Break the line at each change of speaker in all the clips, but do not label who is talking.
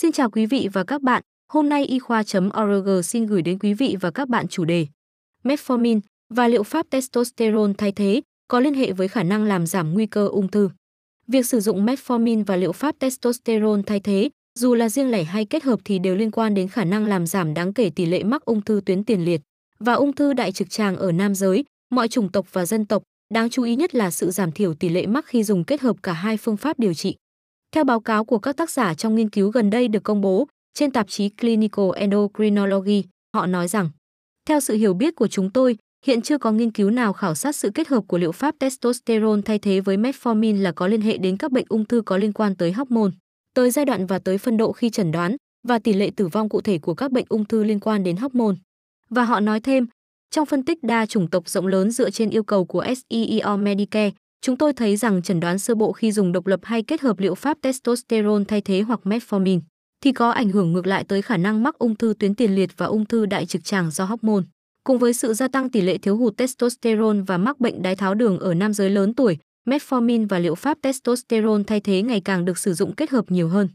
Xin chào quý vị và các bạn, hôm nay y khoa.org xin gửi đến quý vị và các bạn chủ đề Metformin và liệu pháp testosterone thay thế có liên hệ với khả năng làm giảm nguy cơ ung thư. Việc sử dụng metformin và liệu pháp testosterone thay thế, dù là riêng lẻ hay kết hợp thì đều liên quan đến khả năng làm giảm đáng kể tỷ lệ mắc ung thư tuyến tiền liệt và ung thư đại trực tràng ở nam giới, mọi chủng tộc và dân tộc, đáng chú ý nhất là sự giảm thiểu tỷ lệ mắc khi dùng kết hợp cả hai phương pháp điều trị. Theo báo cáo của các tác giả trong nghiên cứu gần đây được công bố trên tạp chí Clinical Endocrinology, họ nói rằng, theo sự hiểu biết của chúng tôi, hiện chưa có nghiên cứu nào khảo sát sự kết hợp của liệu pháp testosterone thay thế với metformin là có liên hệ đến các bệnh ung thư có liên quan tới hormone, tới giai đoạn và tới phân độ khi chẩn đoán và tỷ lệ tử vong cụ thể của các bệnh ung thư liên quan đến hormone. Và họ nói thêm, trong phân tích đa chủng tộc rộng lớn dựa trên yêu cầu của SEEO Medicare, chúng tôi thấy rằng chẩn đoán sơ bộ khi dùng độc lập hay kết hợp liệu pháp testosterone thay thế hoặc metformin thì có ảnh hưởng ngược lại tới khả năng mắc ung thư tuyến tiền liệt và ung thư đại trực tràng do hormone. Cùng với sự gia tăng tỷ lệ thiếu hụt testosterone và mắc bệnh đái tháo đường ở nam giới lớn tuổi, metformin và liệu pháp testosterone thay thế ngày càng được sử dụng kết hợp nhiều hơn.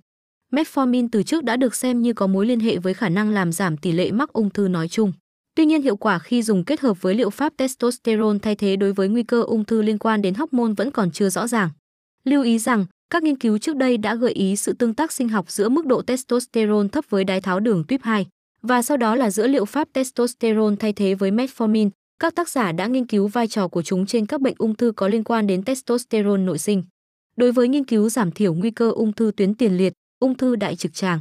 Metformin từ trước đã được xem như có mối liên hệ với khả năng làm giảm tỷ lệ mắc ung thư nói chung. Tuy nhiên hiệu quả khi dùng kết hợp với liệu pháp testosterone thay thế đối với nguy cơ ung thư liên quan đến hormone vẫn còn chưa rõ ràng. Lưu ý rằng, các nghiên cứu trước đây đã gợi ý sự tương tác sinh học giữa mức độ testosterone thấp với đái tháo đường tuyếp 2 và sau đó là giữa liệu pháp testosterone thay thế với metformin. Các tác giả đã nghiên cứu vai trò của chúng trên các bệnh ung thư có liên quan đến testosterone nội sinh. Đối với nghiên cứu giảm thiểu nguy cơ ung thư tuyến tiền liệt, ung thư đại trực tràng.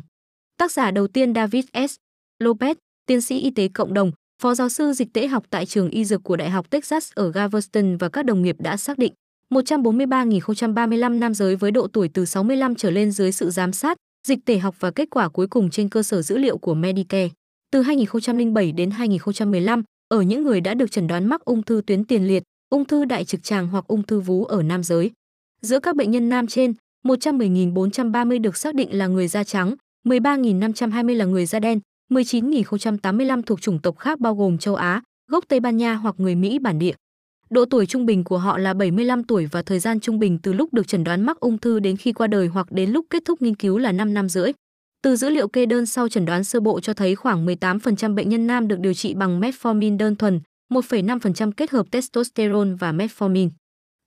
Tác giả đầu tiên David S. Lopez, tiến sĩ y tế cộng đồng, phó giáo sư dịch tễ học tại trường y dược của Đại học Texas ở Galveston và các đồng nghiệp đã xác định 143.035 nam giới với độ tuổi từ 65 trở lên dưới sự giám sát, dịch tễ học và kết quả cuối cùng trên cơ sở dữ liệu của Medicare. Từ 2007 đến 2015, ở những người đã được chẩn đoán mắc ung thư tuyến tiền liệt, ung thư đại trực tràng hoặc ung thư vú ở nam giới. Giữa các bệnh nhân nam trên, 110.430 được xác định là người da trắng, 13.520 là người da đen, 19.085 thuộc chủng tộc khác bao gồm châu Á, gốc Tây Ban Nha hoặc người Mỹ bản địa. Độ tuổi trung bình của họ là 75 tuổi và thời gian trung bình từ lúc được chẩn đoán mắc ung thư đến khi qua đời hoặc đến lúc kết thúc nghiên cứu là 5 năm rưỡi. Từ dữ liệu kê đơn sau chẩn đoán sơ bộ cho thấy khoảng 18% bệnh nhân nam được điều trị bằng metformin đơn thuần, 1,5% kết hợp testosterone và metformin.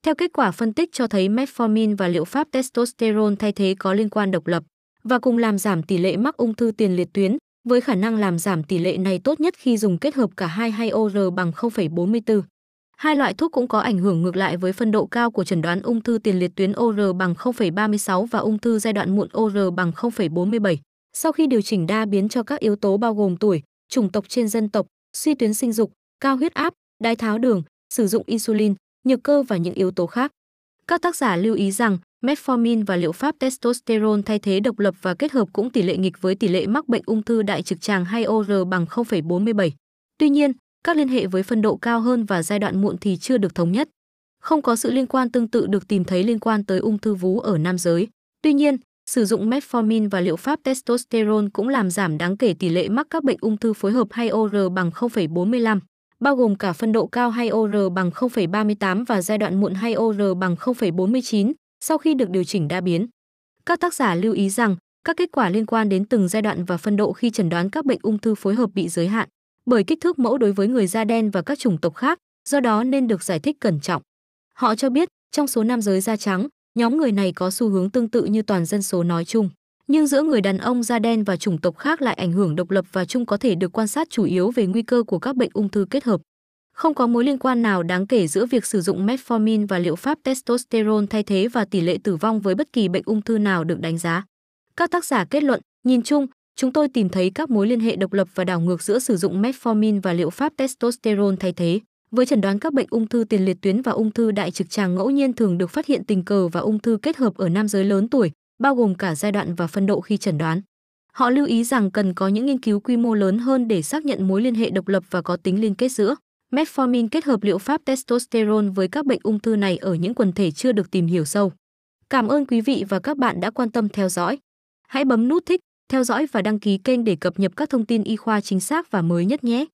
Theo kết quả phân tích cho thấy metformin và liệu pháp testosterone thay thế có liên quan độc lập và cùng làm giảm tỷ lệ mắc ung thư tiền liệt tuyến, với khả năng làm giảm tỷ lệ này tốt nhất khi dùng kết hợp cả hai hay OR bằng 0,44. Hai loại thuốc cũng có ảnh hưởng ngược lại với phân độ cao của chẩn đoán ung thư tiền liệt tuyến OR bằng 0,36 và ung thư giai đoạn muộn OR bằng 0,47. Sau khi điều chỉnh đa biến cho các yếu tố bao gồm tuổi, chủng tộc trên dân tộc, suy tuyến sinh dục, cao huyết áp, đái tháo đường, sử dụng insulin, nhược cơ và những yếu tố khác. Các tác giả lưu ý rằng metformin và liệu pháp testosterone thay thế độc lập và kết hợp cũng tỷ lệ nghịch với tỷ lệ mắc bệnh ung thư đại trực tràng hay OR bằng 0,47. Tuy nhiên, các liên hệ với phân độ cao hơn và giai đoạn muộn thì chưa được thống nhất. Không có sự liên quan tương tự được tìm thấy liên quan tới ung thư vú ở nam giới. Tuy nhiên, sử dụng metformin và liệu pháp testosterone cũng làm giảm đáng kể tỷ lệ mắc các bệnh ung thư phối hợp hay OR bằng 0,45, bao gồm cả phân độ cao hay OR bằng 0,38 và giai đoạn muộn hay OR bằng 0,49 sau khi được điều chỉnh đa biến. Các tác giả lưu ý rằng các kết quả liên quan đến từng giai đoạn và phân độ khi chẩn đoán các bệnh ung thư phối hợp bị giới hạn bởi kích thước mẫu đối với người da đen và các chủng tộc khác, do đó nên được giải thích cẩn trọng. Họ cho biết, trong số nam giới da trắng, nhóm người này có xu hướng tương tự như toàn dân số nói chung, nhưng giữa người đàn ông da đen và chủng tộc khác lại ảnh hưởng độc lập và chung có thể được quan sát chủ yếu về nguy cơ của các bệnh ung thư kết hợp. Không có mối liên quan nào đáng kể giữa việc sử dụng metformin và liệu pháp testosterone thay thế và tỷ lệ tử vong với bất kỳ bệnh ung thư nào được đánh giá. Các tác giả kết luận, nhìn chung, chúng tôi tìm thấy các mối liên hệ độc lập và đảo ngược giữa sử dụng metformin và liệu pháp testosterone thay thế. Với chẩn đoán các bệnh ung thư tiền liệt tuyến và ung thư đại trực tràng ngẫu nhiên thường được phát hiện tình cờ và ung thư kết hợp ở nam giới lớn tuổi, bao gồm cả giai đoạn và phân độ khi chẩn đoán. Họ lưu ý rằng cần có những nghiên cứu quy mô lớn hơn để xác nhận mối liên hệ độc lập và có tính liên kết giữa metformin kết hợp liệu pháp testosterone với các bệnh ung thư này ở những quần thể chưa được tìm hiểu sâu. Cảm ơn quý vị và các bạn đã quan tâm theo dõi. Hãy bấm nút thích, theo dõi và đăng ký kênh để cập nhật các thông tin y khoa chính xác và mới nhất nhé.